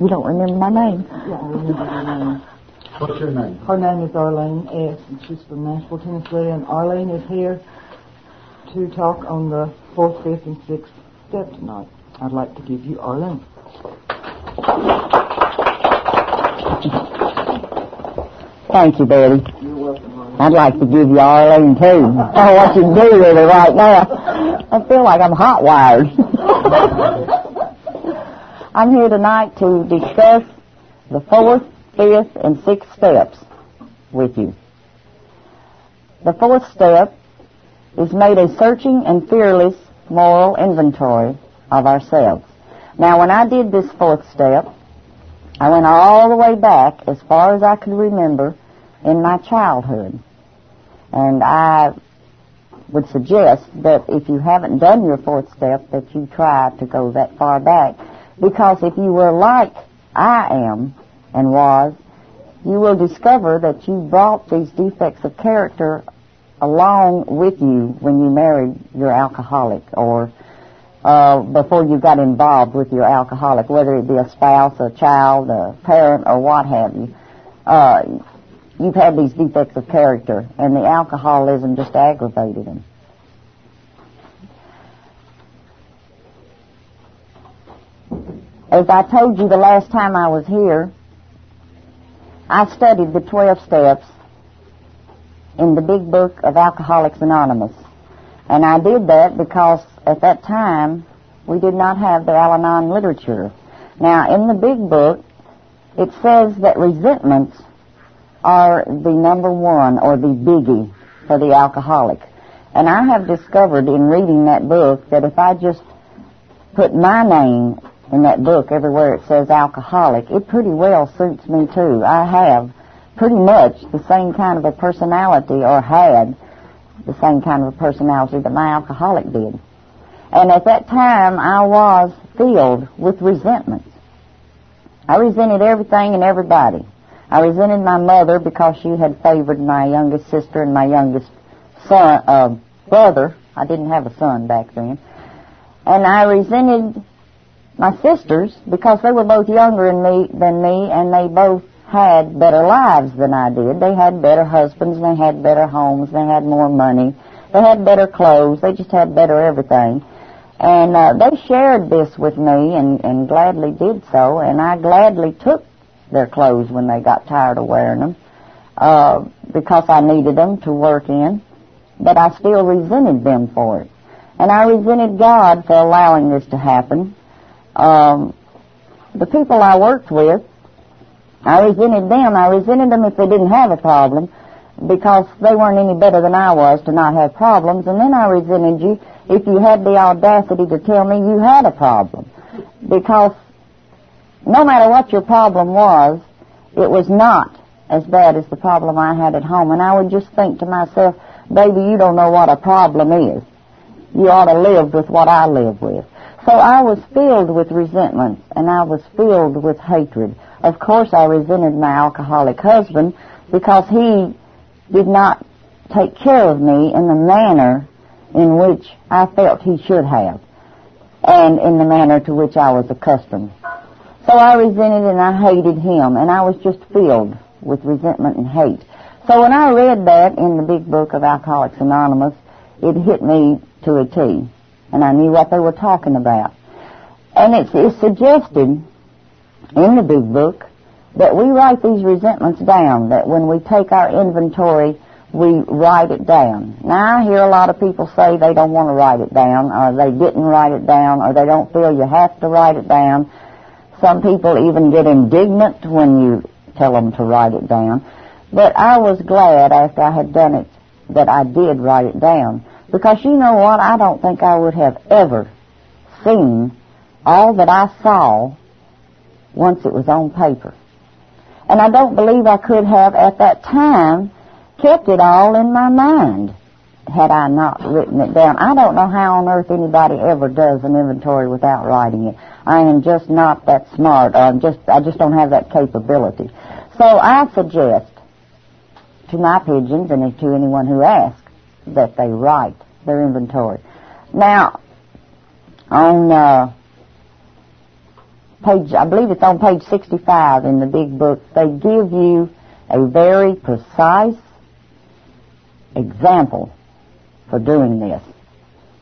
You don't remember my name? Yeah, I remember her name. What's your name? Her name is Arlene S. and she's from Nashville, Tennessee. And Arlene is here to talk on the fourth, fifth, and sixth step tonight. I'd like to give you Arlene. Thank you, Betty. You're welcome, Arlene. I'd like to give you Arlene too. Oh, I want you to do with it right now. I feel like I'm hot wired. I'm here tonight to discuss the fourth, fifth, and sixth steps with you. The fourth step is made a searching and fearless moral inventory of ourselves. Now, when I did this fourth step, I went all the way back as far as I could remember in my childhood. And I would suggest that if you haven't done your fourth step, that you try to go that far back. Because if you were like I am and was, you will discover that you brought these defects of character along with you when you married your alcoholic or uh, before you got involved with your alcoholic, whether it be a spouse, a child, a parent, or what have you. Uh, you've had these defects of character, and the alcoholism just aggravated them. As I told you the last time I was here, I studied the 12 steps in the big book of Alcoholics Anonymous. And I did that because at that time we did not have the Al Anon literature. Now, in the big book, it says that resentments are the number one or the biggie for the alcoholic. And I have discovered in reading that book that if I just put my name in that book everywhere it says alcoholic, it pretty well suits me too. I have pretty much the same kind of a personality or had the same kind of a personality that my alcoholic did. And at that time I was filled with resentments. I resented everything and everybody. I resented my mother because she had favored my youngest sister and my youngest son, uh, brother. I didn't have a son back then. And I resented my sisters because they were both younger than me, than me and they both had better lives than I did. They had better husbands, they had better homes, they had more money, they had better clothes, they just had better everything. And uh, they shared this with me and, and gladly did so, and I gladly took their clothes when they got tired of wearing them uh, because I needed them to work in, but I still resented them for it. And I resented God for allowing this to happen. Um, the people I worked with, I resented them. I resented them if they didn't have a problem because they weren't any better than I was to not have problems. And then I resented you if you had the audacity to tell me you had a problem. Because no matter what your problem was, it was not as bad as the problem I had at home. And I would just think to myself, baby, you don't know what a problem is. You ought to live with what I live with. So I was filled with resentment and I was filled with hatred. Of course I resented my alcoholic husband because he did not take care of me in the manner in which I felt he should have and in the manner to which I was accustomed. So I resented and I hated him and I was just filled with resentment and hate. So when I read that in the big book of Alcoholics Anonymous, it hit me to a T and I knew what they were talking about. And it's, it's suggested in the big book that we write these resentments down, that when we take our inventory, we write it down. Now I hear a lot of people say they don't want to write it down, or they didn't write it down, or they don't feel you have to write it down. Some people even get indignant when you tell them to write it down. But I was glad after I had done it that I did write it down. Because you know what? I don't think I would have ever seen all that I saw once it was on paper. And I don't believe I could have at that time kept it all in my mind had I not written it down. I don't know how on earth anybody ever does an inventory without writing it. I am just not that smart. I'm just I just don't have that capability. So I suggest to my pigeons and to anyone who asks that they write their inventory. Now, on uh, page, I believe it's on page 65 in the big book, they give you a very precise example for doing this.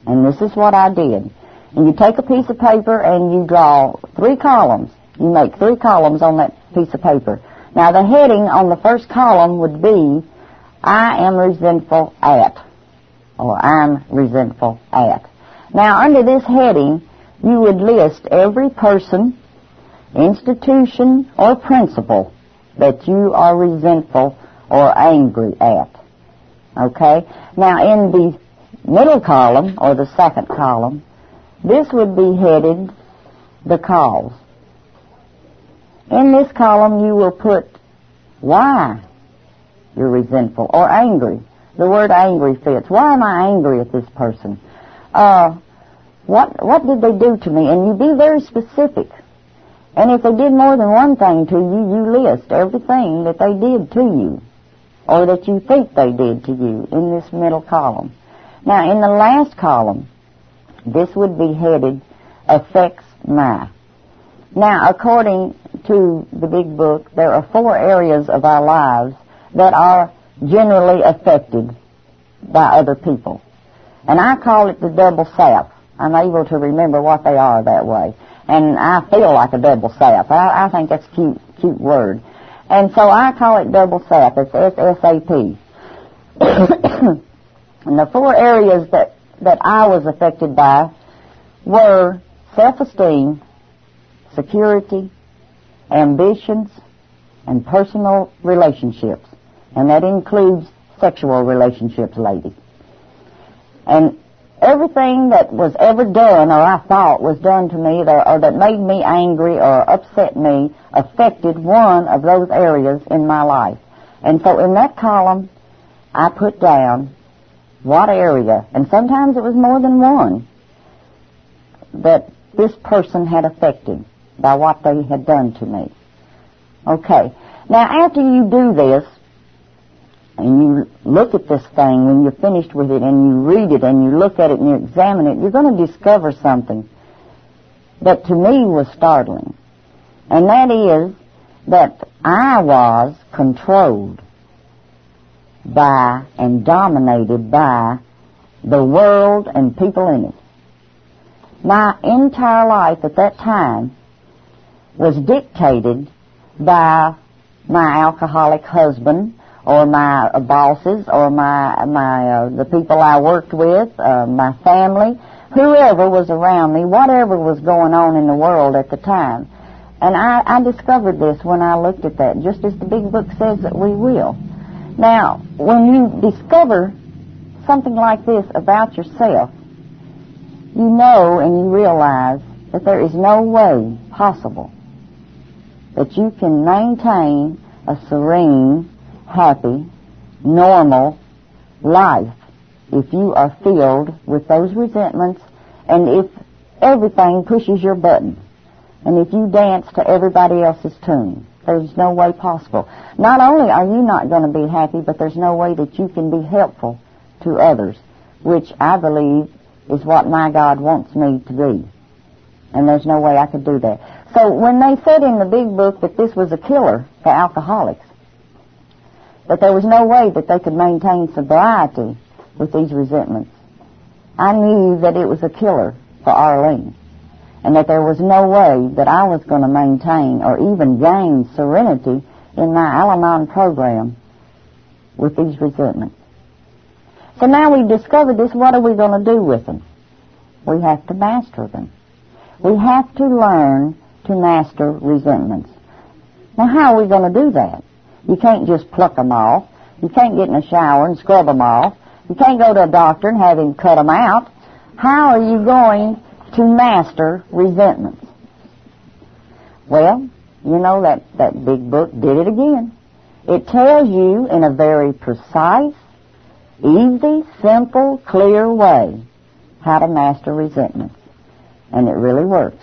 And this is what I did. And you take a piece of paper and you draw three columns. You make three columns on that piece of paper. Now the heading on the first column would be, I am resentful at, or I'm resentful at. Now under this heading, you would list every person, institution, or principle that you are resentful or angry at. Okay? Now in the middle column, or the second column, this would be headed the cause. In this column you will put why you're resentful or angry. The word angry fits. Why am I angry at this person? Uh, what what did they do to me? And you be very specific. And if they did more than one thing to you, you list everything that they did to you or that you think they did to you in this middle column. Now, in the last column, this would be headed affects my. Now, according to the big book, there are four areas of our lives that are generally affected by other people. And I call it the double sap. I'm able to remember what they are that way. And I feel like a double sap. I, I think that's a cute, cute word. And so I call it double sap. It's S-S-A-P. and the four areas that, that I was affected by were self-esteem, security, ambitions, and personal relationships. And that includes sexual relationships, ladies. And everything that was ever done or I thought was done to me or, or that made me angry or upset me affected one of those areas in my life. And so in that column, I put down what area, and sometimes it was more than one, that this person had affected by what they had done to me. Okay. Now, after you do this, and you look at this thing when you're finished with it and you read it and you look at it and you examine it, you're going to discover something that to me was startling. And that is that I was controlled by and dominated by the world and people in it. My entire life at that time was dictated by my alcoholic husband or my uh, bosses or my my uh, the people I worked with, uh, my family, whoever was around me, whatever was going on in the world at the time. And I, I discovered this when I looked at that, just as the big book says that we will. Now, when you discover something like this about yourself, you know and you realize that there is no way possible that you can maintain a serene, happy, normal life if you are filled with those resentments and if everything pushes your button and if you dance to everybody else's tune. There's no way possible. Not only are you not going to be happy, but there's no way that you can be helpful to others, which I believe is what my God wants me to be. And there's no way I could do that. So when they said in the big book that this was a killer for alcoholics, that there was no way that they could maintain sobriety with these resentments. I knew that it was a killer for Arlene, and that there was no way that I was going to maintain or even gain serenity in my Al-Anon program with these resentments. So now we've discovered this, what are we going to do with them? We have to master them. We have to learn to master resentments. Now how are we going to do that? You can't just pluck them off. You can't get in a shower and scrub them off. You can't go to a doctor and have him cut them out. How are you going to master resentments? Well, you know that, that big book did it again. It tells you in a very precise, easy, simple, clear way how to master resentments. And it really works.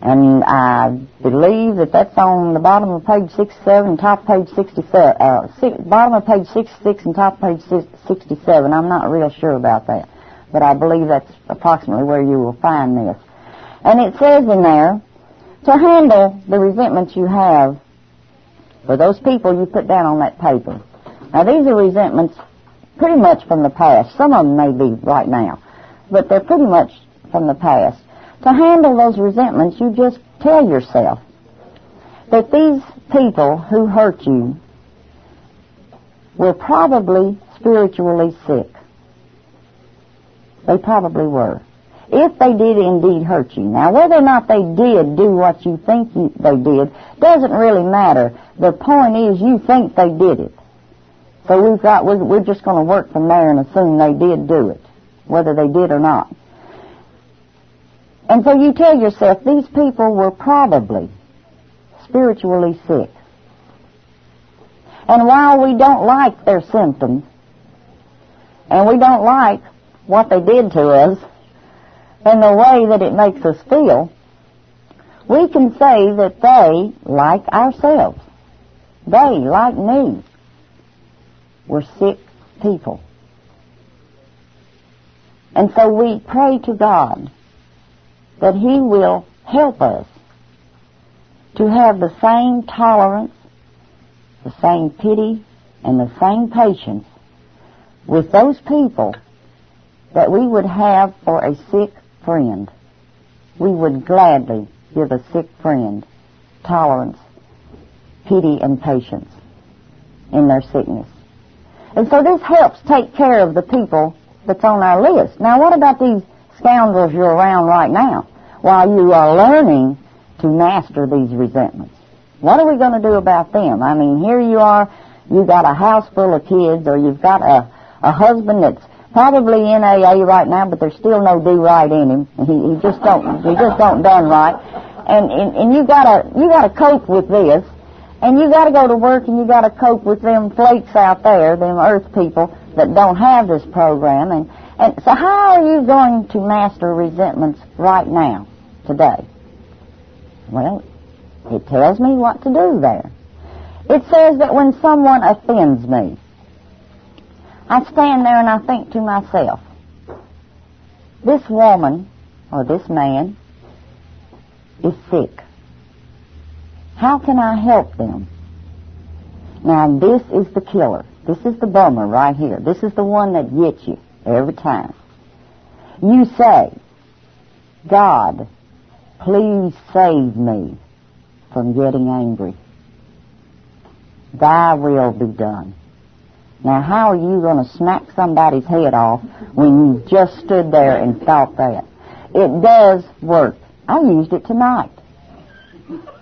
And I believe that that's on the bottom of page 67 top page 67, uh, six, bottom of page 66 and top page 67. I'm not real sure about that. But I believe that's approximately where you will find this. And it says in there, to handle the resentments you have for those people you put down on that paper. Now these are resentments pretty much from the past. Some of them may be right now, but they're pretty much from the past. To handle those resentments, you just tell yourself that these people who hurt you were probably spiritually sick. They probably were. If they did indeed hurt you. Now, whether or not they did do what you think you, they did doesn't really matter. The point is you think they did it. So we've got, we're, we're just going to work from there and assume they did do it, whether they did or not. And so you tell yourself these people were probably spiritually sick. And while we don't like their symptoms, and we don't like what they did to us, and the way that it makes us feel, we can say that they, like ourselves, they, like me, were sick people. And so we pray to God that He will help us to have the same tolerance, the same pity, and the same patience with those people that we would have for a sick friend. We would gladly give a sick friend tolerance, pity, and patience in their sickness. And so this helps take care of the people that's on our list. Now what about these scoundrels you're around right now while you are learning to master these resentments. What are we going to do about them? I mean, here you are, you've got a house full of kids, or you've got a, a husband that's probably in AA right now, but there's still no do right in him. He, he just don't, he just don't done right. And, and, and you gotta, you gotta cope with this. And you gotta go to work and you gotta cope with them flakes out there, them earth people that don't have this program. And, and so how are you going to master resentments right now, today? Well, it tells me what to do there. It says that when someone offends me, I stand there and I think to myself, this woman or this man is sick. How can I help them? Now this is the killer. This is the bummer right here. This is the one that gets you every time. You say, God, please save me from getting angry. Thy will be done. Now how are you going to smack somebody's head off when you just stood there and thought that? It does work. I used it tonight.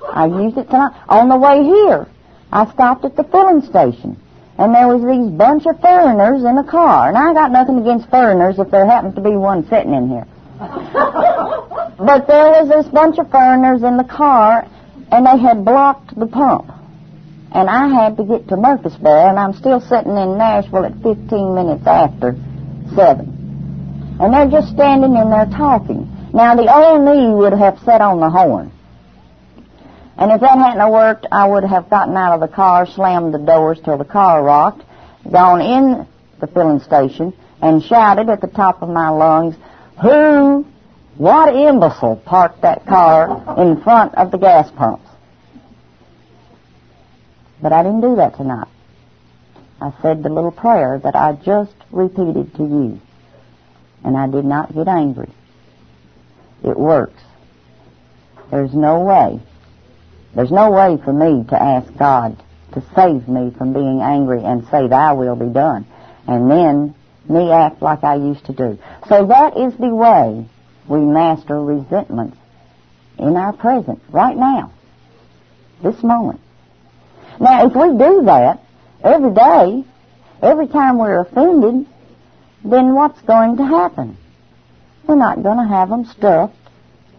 I used it tonight. On the way here, I stopped at the filling station and there was these bunch of foreigners in the car. And I got nothing against foreigners if there happens to be one sitting in here. but there was this bunch of foreigners in the car, and they had blocked the pump. And I had to get to Murfreesboro, and I'm still sitting in Nashville at 15 minutes after 7. And they're just standing in there talking. Now, the old me would have set on the horn. And if that hadn't worked, I would have gotten out of the car, slammed the doors till the car rocked, gone in the filling station, and shouted at the top of my lungs, Who, what imbecile parked that car in front of the gas pumps? But I didn't do that tonight. I said the little prayer that I just repeated to you. And I did not get angry. It works. There's no way there's no way for me to ask God to save me from being angry and say, Thy will be done. And then me act like I used to do. So that is the way we master resentments in our present, right now, this moment. Now, if we do that every day, every time we're offended, then what's going to happen? We're not going to have them stuffed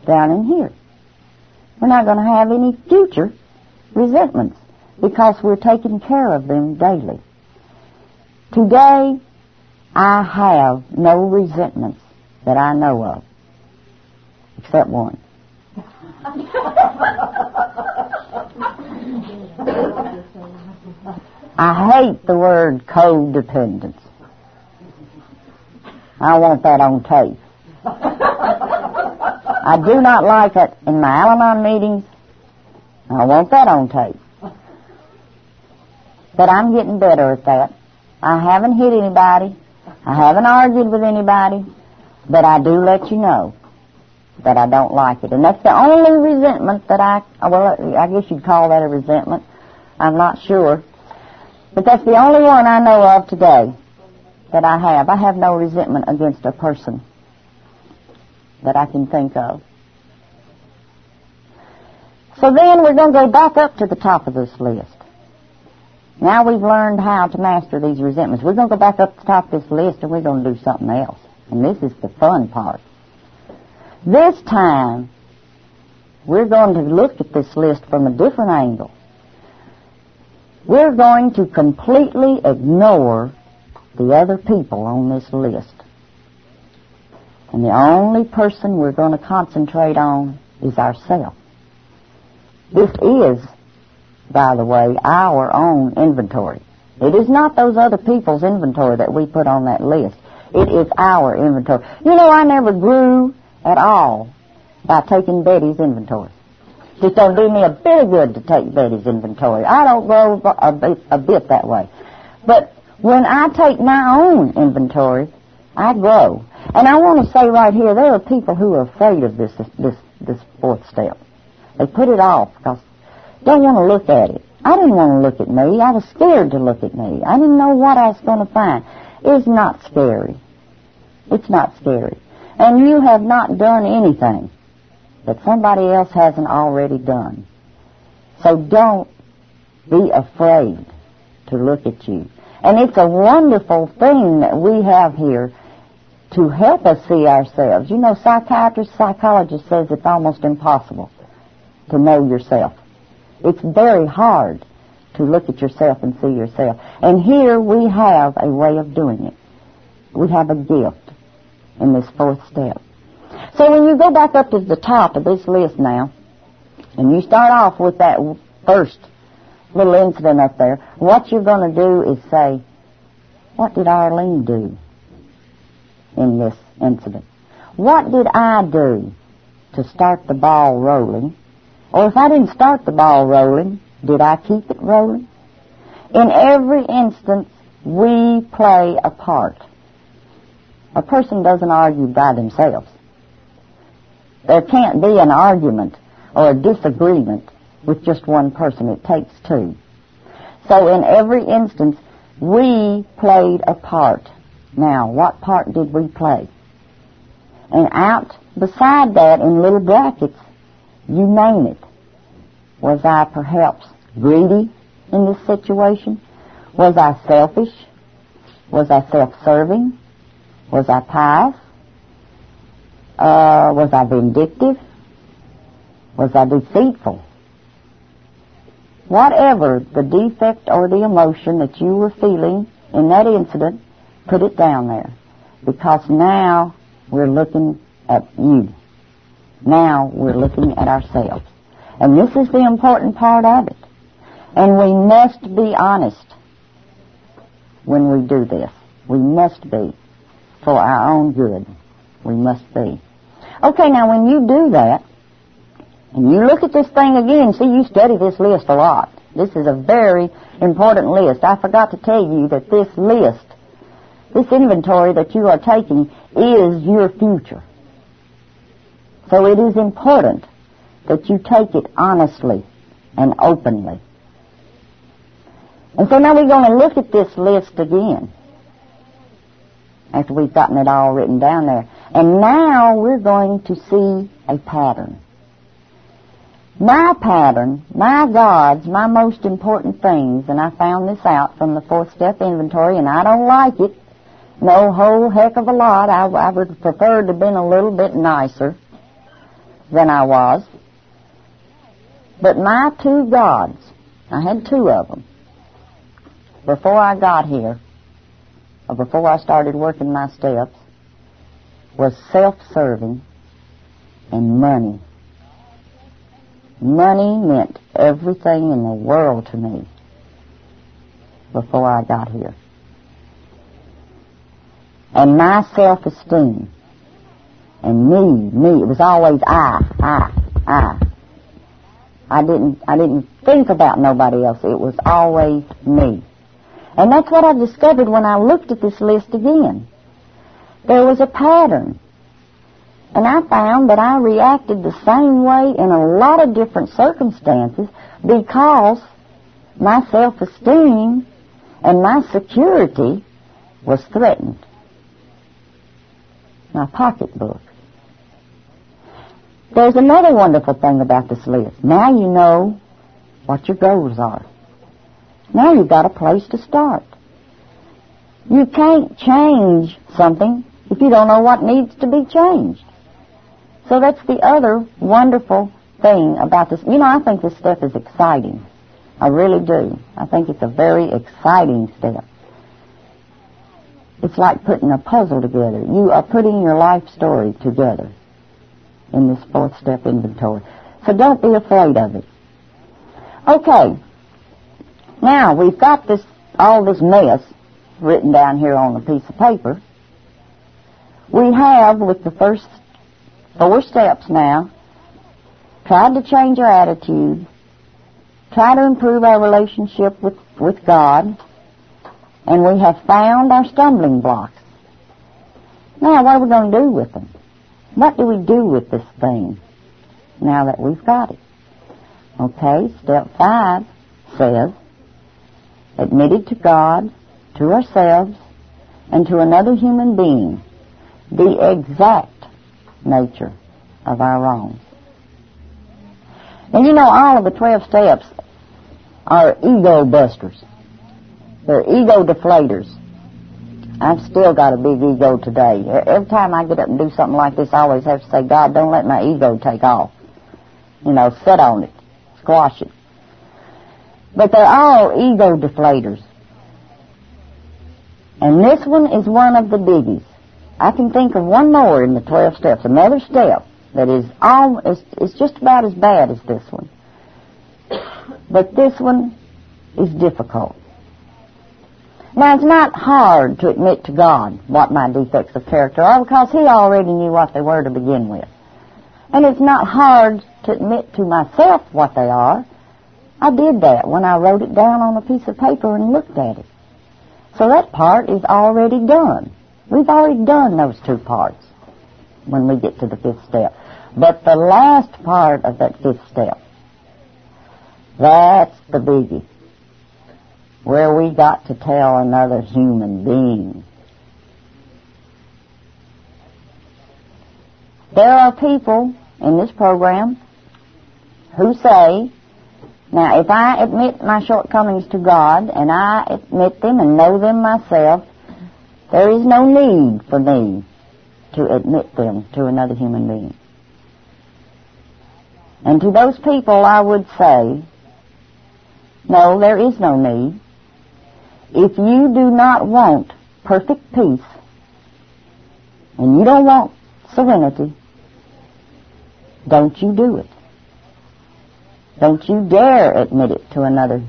down in here. We're not going to have any future resentments because we're taking care of them daily. Today, I have no resentments that I know of, except one. I hate the word codependence. I want that on tape. I do not like it in my Al-Anon meetings. I want that on tape. But I'm getting better at that. I haven't hit anybody. I haven't argued with anybody. But I do let you know that I don't like it. And that's the only resentment that I, well, I guess you'd call that a resentment. I'm not sure. But that's the only one I know of today that I have. I have no resentment against a person that I can think of. So then we're going to go back up to the top of this list. Now we've learned how to master these resentments. We're going to go back up to the top of this list and we're going to do something else. And this is the fun part. This time, we're going to look at this list from a different angle. We're going to completely ignore the other people on this list. And the only person we're going to concentrate on is ourselves. This is, by the way, our own inventory. It is not those other people's inventory that we put on that list. It is our inventory. You know, I never grew at all by taking Betty's inventory. It don't do me a bit of good to take Betty's inventory. I don't grow a bit, a bit that way. But when I take my own inventory, I grow. And I want to say right here, there are people who are afraid of this this this fourth step. They put it off because they don't want to look at it. I didn't want to look at me. I was scared to look at me. I didn't know what I was going to find. It's not scary. It's not scary. And you have not done anything that somebody else hasn't already done. So don't be afraid to look at you. And it's a wonderful thing that we have here to help us see ourselves. You know, psychiatrists, psychologists says it's almost impossible to know yourself. It's very hard to look at yourself and see yourself. And here we have a way of doing it. We have a gift in this fourth step. So when you go back up to the top of this list now, and you start off with that first little incident up there, what you're going to do is say, what did Arlene do in this incident? What did I do to start the ball rolling? Or if I didn't start the ball rolling, did I keep it rolling? In every instance, we play a part. A person doesn't argue by themselves. There can't be an argument or a disagreement with just one person. It takes two. So in every instance, we played a part. Now, what part did we play? And out beside that, in little brackets, you name it. Was I perhaps greedy in this situation? Was I selfish? Was I self-serving? Was I pious? Uh, was I vindictive? Was I deceitful? Whatever the defect or the emotion that you were feeling in that incident, put it down there. Because now we're looking at you. Now we're looking at ourselves. And this is the important part of it. And we must be honest when we do this. We must be for our own good. We must be. Okay, now when you do that, and you look at this thing again, see, you study this list a lot. This is a very important list. I forgot to tell you that this list, this inventory that you are taking, is your future. So it is important that you take it honestly and openly. And so now we're going to look at this list again after we've gotten it all written down there. And now we're going to see a pattern. My pattern, my gods, my most important things, and I found this out from the fourth step inventory, and I don't like it. No whole heck of a lot. I, I would prefer to have been a little bit nicer than I was. But my two gods, I had two of them before I got here, or before I started working my steps, was self-serving and money. Money meant everything in the world to me before I got here. And my self-esteem and me, me. It was always I, I, I. I didn't, I didn't think about nobody else. It was always me. And that's what I discovered when I looked at this list again. There was a pattern. And I found that I reacted the same way in a lot of different circumstances because my self-esteem and my security was threatened. My pocketbook. There's another wonderful thing about this list. Now you know what your goals are. Now you've got a place to start. You can't change something if you don't know what needs to be changed. So that's the other wonderful thing about this. You know, I think this stuff is exciting. I really do. I think it's a very exciting step. It's like putting a puzzle together. You are putting your life story together in this fourth step inventory. So don't be afraid of it. Okay. Now we've got this all this mess written down here on a piece of paper. We have with the first four steps now tried to change our attitude, try to improve our relationship with, with God, and we have found our stumbling blocks. Now, what are we going to do with them? What do we do with this thing now that we've got it? Okay, step five says, admitted to God, to ourselves, and to another human being, the exact nature of our wrongs. And you know, all of the 12 steps are ego busters. They're ego deflators. I've still got a big ego today. Every time I get up and do something like this, I always have to say, God, don't let my ego take off. You know, sit on it. Squash it. But they're all ego deflators. And this one is one of the biggies. I can think of one more in the 12 steps, another step that is all, is, is just about as bad as this one. But this one is difficult. Now, it's not hard to admit to God what my defects of character are because He already knew what they were to begin with. And it's not hard to admit to myself what they are. I did that when I wrote it down on a piece of paper and looked at it. So that part is already done. We've already done those two parts when we get to the fifth step. But the last part of that fifth step, that's the biggie. Where we got to tell another human being. There are people in this program who say, now if I admit my shortcomings to God and I admit them and know them myself, there is no need for me to admit them to another human being. And to those people I would say, no, there is no need. If you do not want perfect peace, and you don't want serenity, don't you do it. Don't you dare admit it to another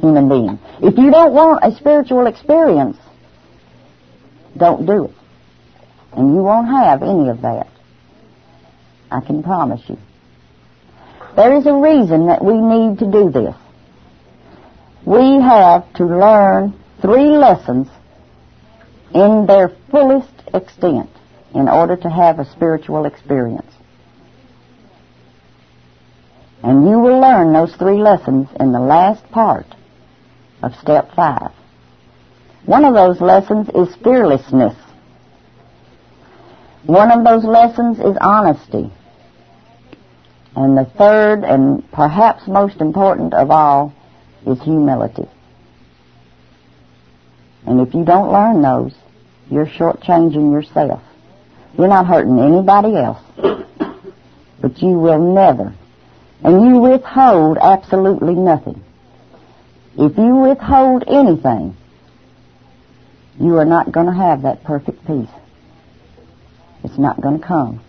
human being. If you don't want a spiritual experience, don't do it. And you won't have any of that. I can promise you. There is a reason that we need to do this. We have to learn three lessons in their fullest extent in order to have a spiritual experience. And you will learn those three lessons in the last part of step five. One of those lessons is fearlessness. One of those lessons is honesty. And the third and perhaps most important of all is humility. And if you don't learn those, you're shortchanging yourself. You're not hurting anybody else. But you will never. And you withhold absolutely nothing. If you withhold anything, you are not going to have that perfect peace. It's not going to come.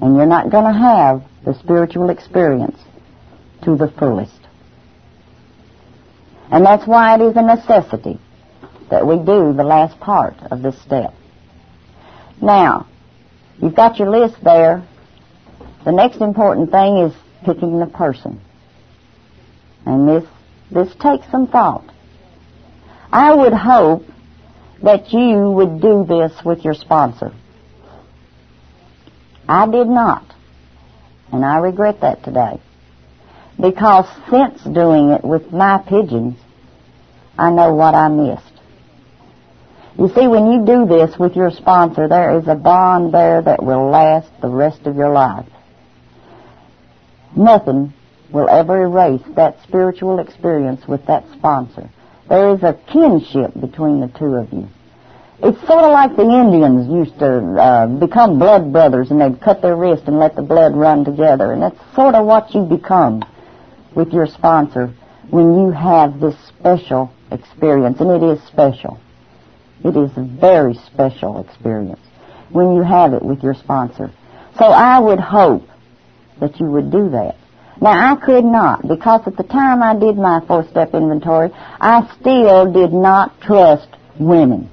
And you're not going to have the spiritual experience to the fullest. And that's why it is a necessity that we do the last part of this step. Now, You've got your list there. The next important thing is picking the person. And this, this takes some thought. I would hope that you would do this with your sponsor. I did not. And I regret that today. Because since doing it with my pigeons, I know what I missed. You see, when you do this with your sponsor, there is a bond there that will last the rest of your life. Nothing will ever erase that spiritual experience with that sponsor. There is a kinship between the two of you. It's sort of like the Indians used to uh, become blood brothers and they'd cut their wrist and let the blood run together. And that's sort of what you become with your sponsor when you have this special experience. And it is special. It is a very special experience when you have it with your sponsor. So I would hope that you would do that. Now I could not because at the time I did my four-step inventory, I still did not trust women.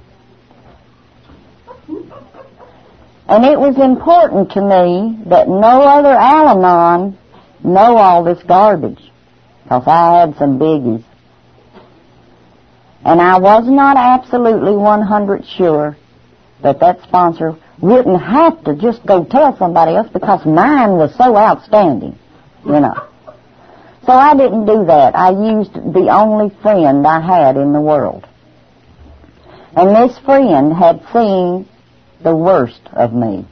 And it was important to me that no other Al-Anon know all this garbage because I had some biggies. And I was not absolutely 100 sure that that sponsor wouldn't have to just go tell somebody else because mine was so outstanding you know. So I didn't do that. I used the only friend I had in the world. And this friend had seen the worst of me.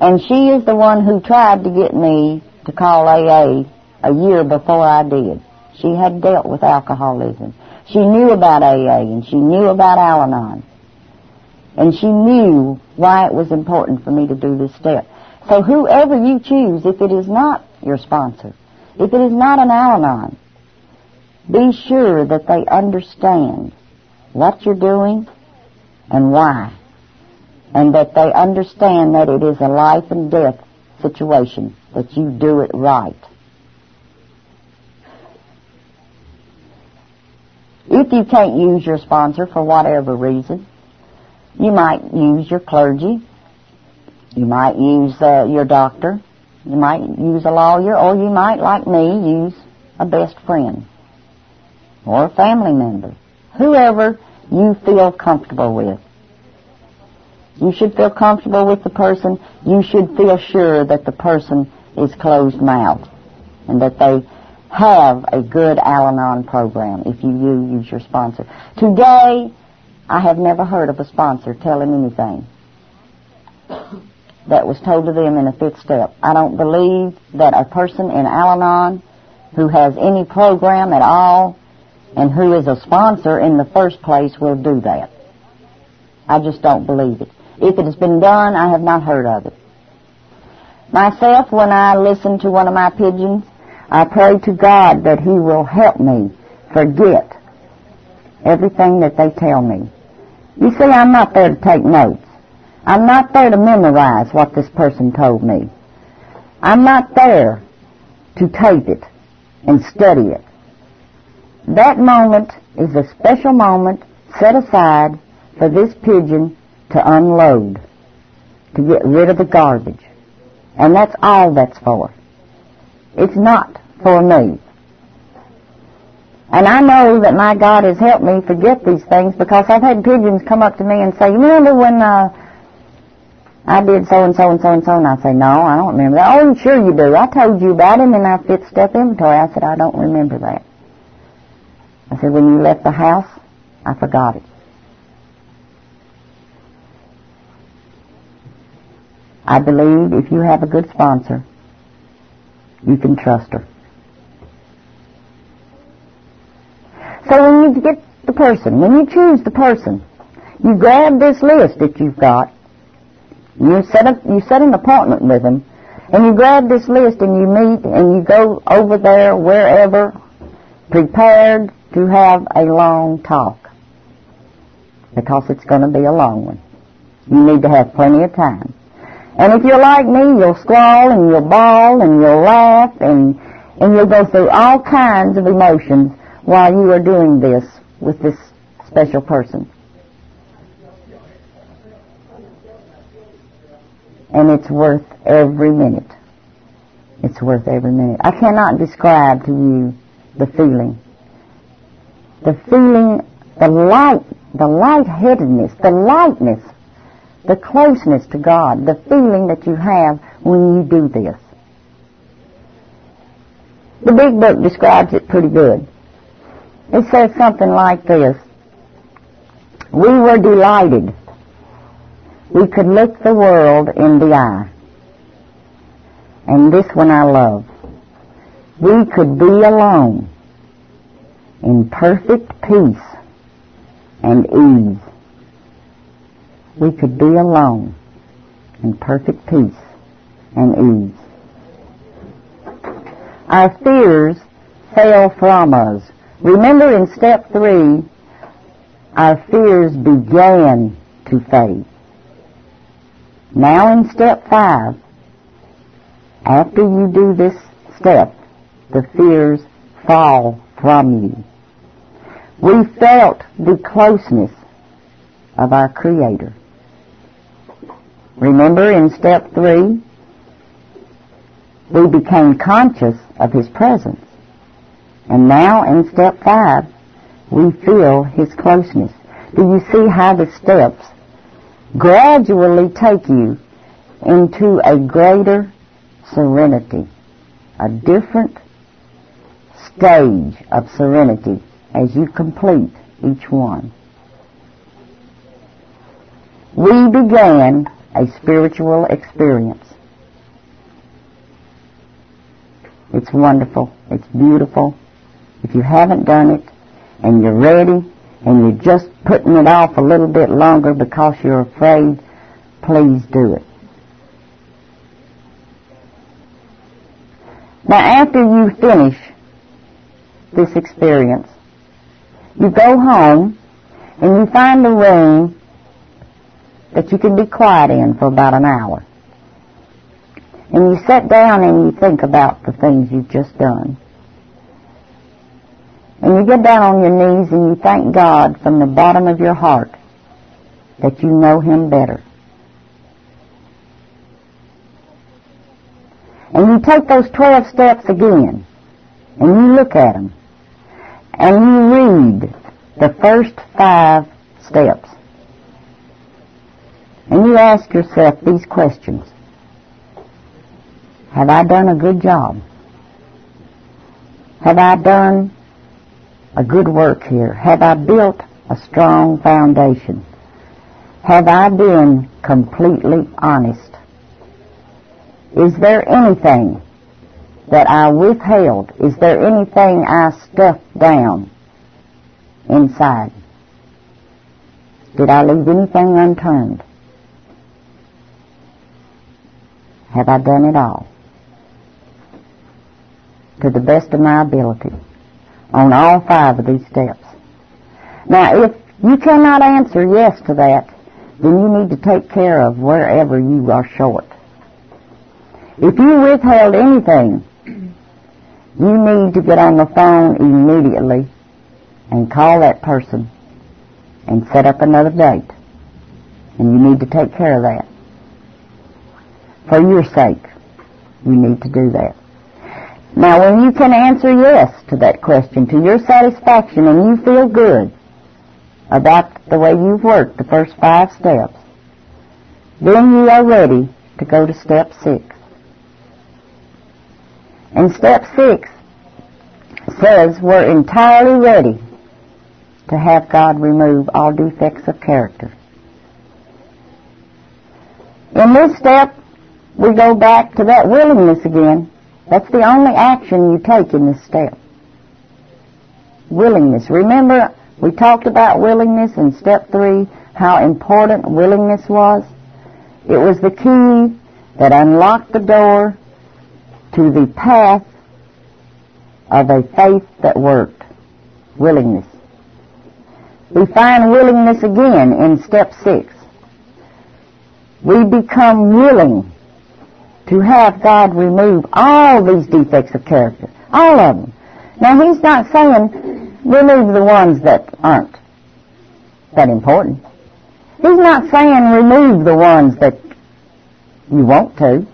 And she is the one who tried to get me to call AA a year before I did. She had dealt with alcoholism. She knew about AA and she knew about Al-Anon. And she knew why it was important for me to do this step. So whoever you choose, if it is not your sponsor, if it is not an Al-Anon, be sure that they understand what you're doing and why. And that they understand that it is a life and death situation, that you do it right. If you can't use your sponsor for whatever reason, you might use your clergy, you might use uh, your doctor. You might use a lawyer, or you might, like me, use a best friend or a family member. Whoever you feel comfortable with. You should feel comfortable with the person. You should feel sure that the person is closed mouthed and that they have a good Al-Anon program if you use your sponsor. Today, I have never heard of a sponsor telling anything that was told to them in a fifth step. I don't believe that a person in Al-Anon who has any program at all and who is a sponsor in the first place will do that. I just don't believe it. If it has been done, I have not heard of it. Myself, when I listen to one of my pigeons, I pray to God that He will help me forget everything that they tell me. You see, I'm not there to take notes. I'm not there to memorize what this person told me. I'm not there to tape it and study it. That moment is a special moment set aside for this pigeon to unload, to get rid of the garbage. And that's all that's for. It's not for me. And I know that my God has helped me forget these things because I've had pigeons come up to me and say, you remember when uh, I did so and so and so and so, and I say, no, I don't remember that. Oh, sure you do. I told you about him in our fifth step inventory. I said, I don't remember that. I said, when you left the house, I forgot it. I believe if you have a good sponsor, you can trust her. So when you get the person, when you choose the person, you grab this list that you've got, you set a, you set an appointment with them, and you grab this list and you meet and you go over there wherever, prepared to have a long talk, because it's going to be a long one. You need to have plenty of time. And if you're like me, you'll squall and you'll bawl and you'll laugh and and you'll go through all kinds of emotions while you are doing this with this special person. and it's worth every minute. It's worth every minute. I cannot describe to you the feeling. The feeling, the light, the lightheadedness, the lightness, the closeness to God, the feeling that you have when you do this. The big book describes it pretty good. It says something like this. We were delighted. We could look the world in the eye. And this one I love. We could be alone in perfect peace and ease. We could be alone in perfect peace and ease. Our fears fell from us. Remember in step three, our fears began to fade. Now in step five, after you do this step, the fears fall from you. We felt the closeness of our Creator. Remember in step three, we became conscious of His presence. And now in step five, we feel His closeness. Do you see how the steps gradually take you into a greater serenity, a different stage of serenity as you complete each one. We began a spiritual experience. It's wonderful. It's beautiful. If you haven't done it and you're ready and you're just putting it off a little bit longer because you're afraid, please do it. Now after you finish this experience, you go home and you find a room that you can be quiet in for about an hour. And you sit down and you think about the things you've just done. And you get down on your knees and you thank God from the bottom of your heart that you know Him better. And you take those 12 steps again and you look at them and you read the first five steps. And you ask yourself these questions. Have I done a good job? Have I done a good work here? Have I built a strong foundation? Have I been completely honest? Is there anything that I withheld? Is there anything I stuffed down inside? Did I leave anything unturned? Have I done it all? To the best of my ability on all five of these steps. Now, if you cannot answer yes to that, then you need to take care of wherever you are short. If you withheld anything, you need to get on the phone immediately and call that person and set up another date. And you need to take care of that. For your sake, you need to do that. Now, when you can answer yes to that question to your satisfaction and you feel good about the way you've worked the first five steps, then you are ready to go to step six. And step six says we're entirely ready to have God remove all defects of character. In this step, we go back to that willingness again that's the only action you take in this step. Willingness. Remember, we talked about willingness in step three, how important willingness was? It was the key that unlocked the door to the path of a faith that worked. Willingness. We find willingness again in step six. We become willing to have God remove all these defects of character. All of them. Now he's not saying remove the ones that aren't that important. He's not saying remove the ones that you want to.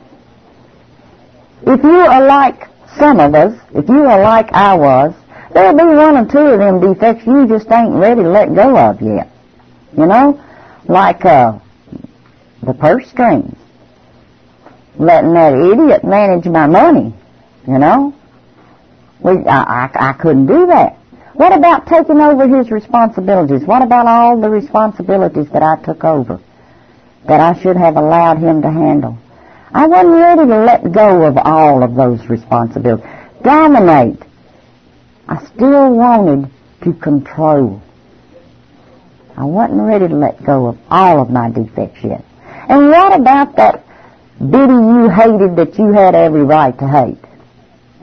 If you are like some of us, if you are like I was, there'll be one or two of them defects you just ain't ready to let go of yet. You know? Like, uh, the purse strings. Letting that idiot manage my money. You know? We, I, I, I couldn't do that. What about taking over his responsibilities? What about all the responsibilities that I took over that I should have allowed him to handle? I wasn't ready to let go of all of those responsibilities. Dominate. I still wanted to control. I wasn't ready to let go of all of my defects yet. And what about that Biddy you hated that you had every right to hate?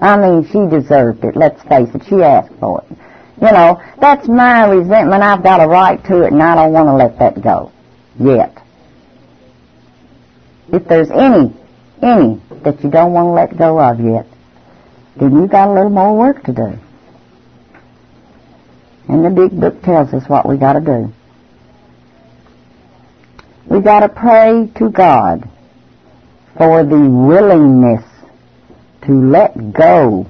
I mean, she deserved it. Let's face it. She asked for it. You know, that's my resentment. I've got a right to it, and I don't want to let that go yet. If there's any, any that you don't want to let go of yet, then you got a little more work to do. And the big book tells us what we got to do. We got to pray to God for the willingness to let go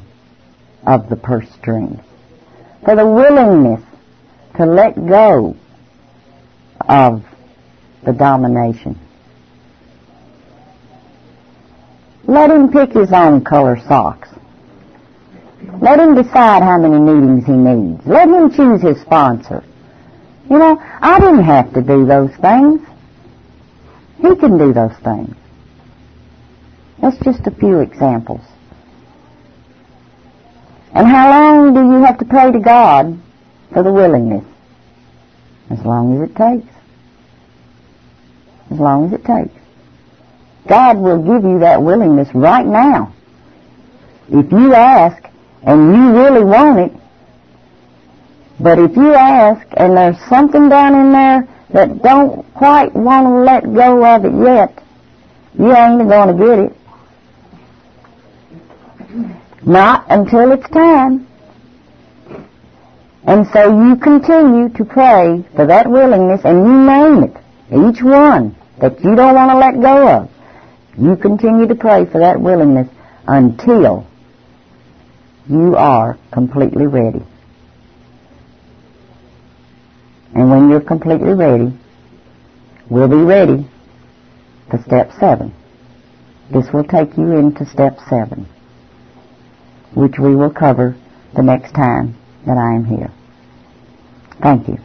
of the purse strings, for the willingness to let go of the domination. Let him pick his own color socks. Let him decide how many meetings he needs. Let him choose his sponsor. You know, I didn't have to do those things. He can do those things. That's just a few examples. And how long do you have to pray to God for the willingness? As long as it takes. As long as it takes. God will give you that willingness right now. If you ask and you really want it, but if you ask and there's something down in there that don't quite want to let go of it yet, you ain't going to get it. Not until it's time. And so you continue to pray for that willingness and you name it, each one that you don't want to let go of. You continue to pray for that willingness until you are completely ready. And when you're completely ready, we'll be ready for step seven. This will take you into step seven which we will cover the next time that I am here. Thank you.